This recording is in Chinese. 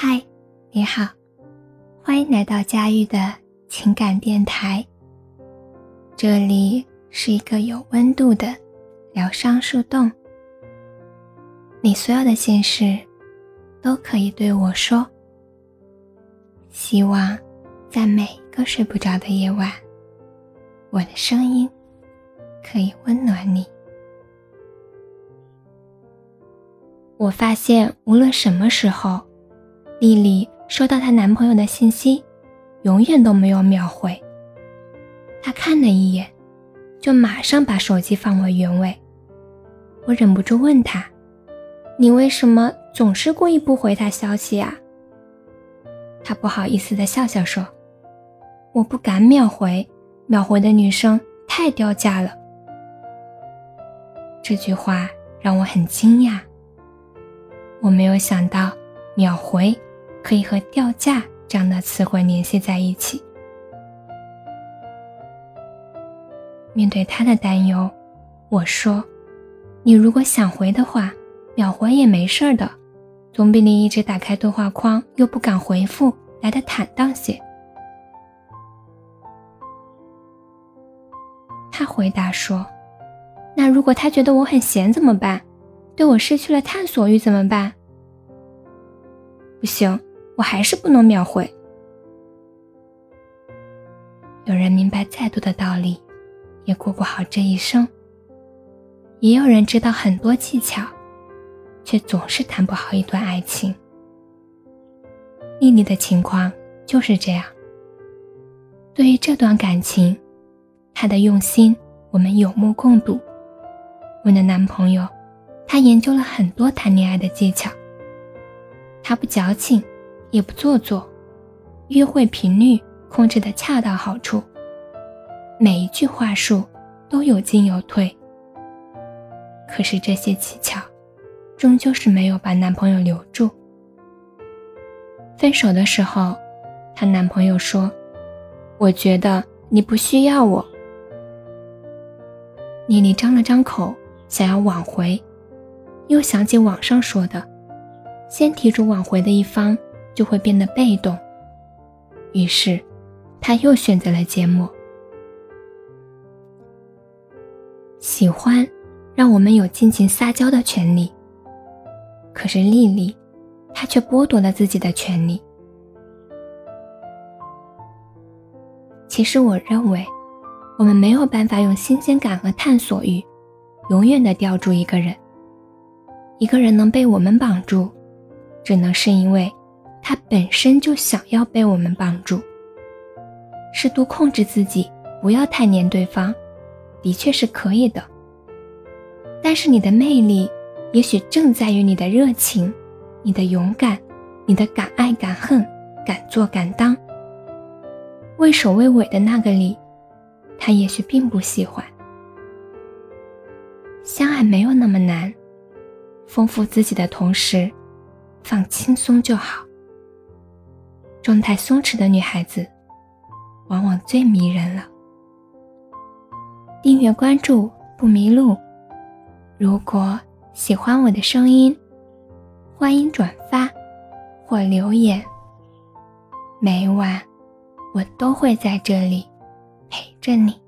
嗨，你好，欢迎来到佳玉的情感电台。这里是一个有温度的疗伤树洞，你所有的心事都可以对我说。希望在每一个睡不着的夜晚，我的声音可以温暖你。我发现，无论什么时候，丽丽收到她男朋友的信息，永远都没有秒回。她看了一眼，就马上把手机放回原位。我忍不住问她：“你为什么总是故意不回他消息啊？”她不好意思的笑笑说：“我不敢秒回，秒回的女生太掉价了。”这句话让我很惊讶。我没有想到，秒回可以和掉价这样的词汇联系在一起。面对他的担忧，我说：“你如果想回的话，秒回也没事的，总比你一直打开对话框又不敢回复来的坦荡些。”他回答说：“那如果他觉得我很闲怎么办？”对我失去了探索欲怎么办？不行，我还是不能秒回。有人明白再多的道理，也过不好这一生；也有人知道很多技巧，却总是谈不好一段爱情。丽丽的情况就是这样。对于这段感情，她的用心我们有目共睹。我的男朋友。他研究了很多谈恋爱的技巧。他不矫情，也不做作，约会频率控制的恰到好处，每一句话术都有进有退。可是这些技巧，终究是没有把男朋友留住。分手的时候，她男朋友说：“我觉得你不需要我。”妮妮张了张口，想要挽回。又想起网上说的，先提出挽回的一方就会变得被动。于是，他又选择了缄默。喜欢，让我们有尽情撒娇的权利。可是丽丽，她却剥夺了自己的权利。其实，我认为，我们没有办法用新鲜感和探索欲，永远的吊住一个人。一个人能被我们绑住，只能是因为他本身就想要被我们绑住。适度控制自己，不要太黏对方，的确是可以的。但是你的魅力，也许正在于你的热情、你的勇敢、你的敢爱敢恨、敢做敢当。畏首畏尾的那个你，他也许并不喜欢。相爱没有那么难。丰富自己的同时，放轻松就好。状态松弛的女孩子，往往最迷人了。订阅关注不迷路。如果喜欢我的声音，欢迎转发或留言。每晚我都会在这里陪着你。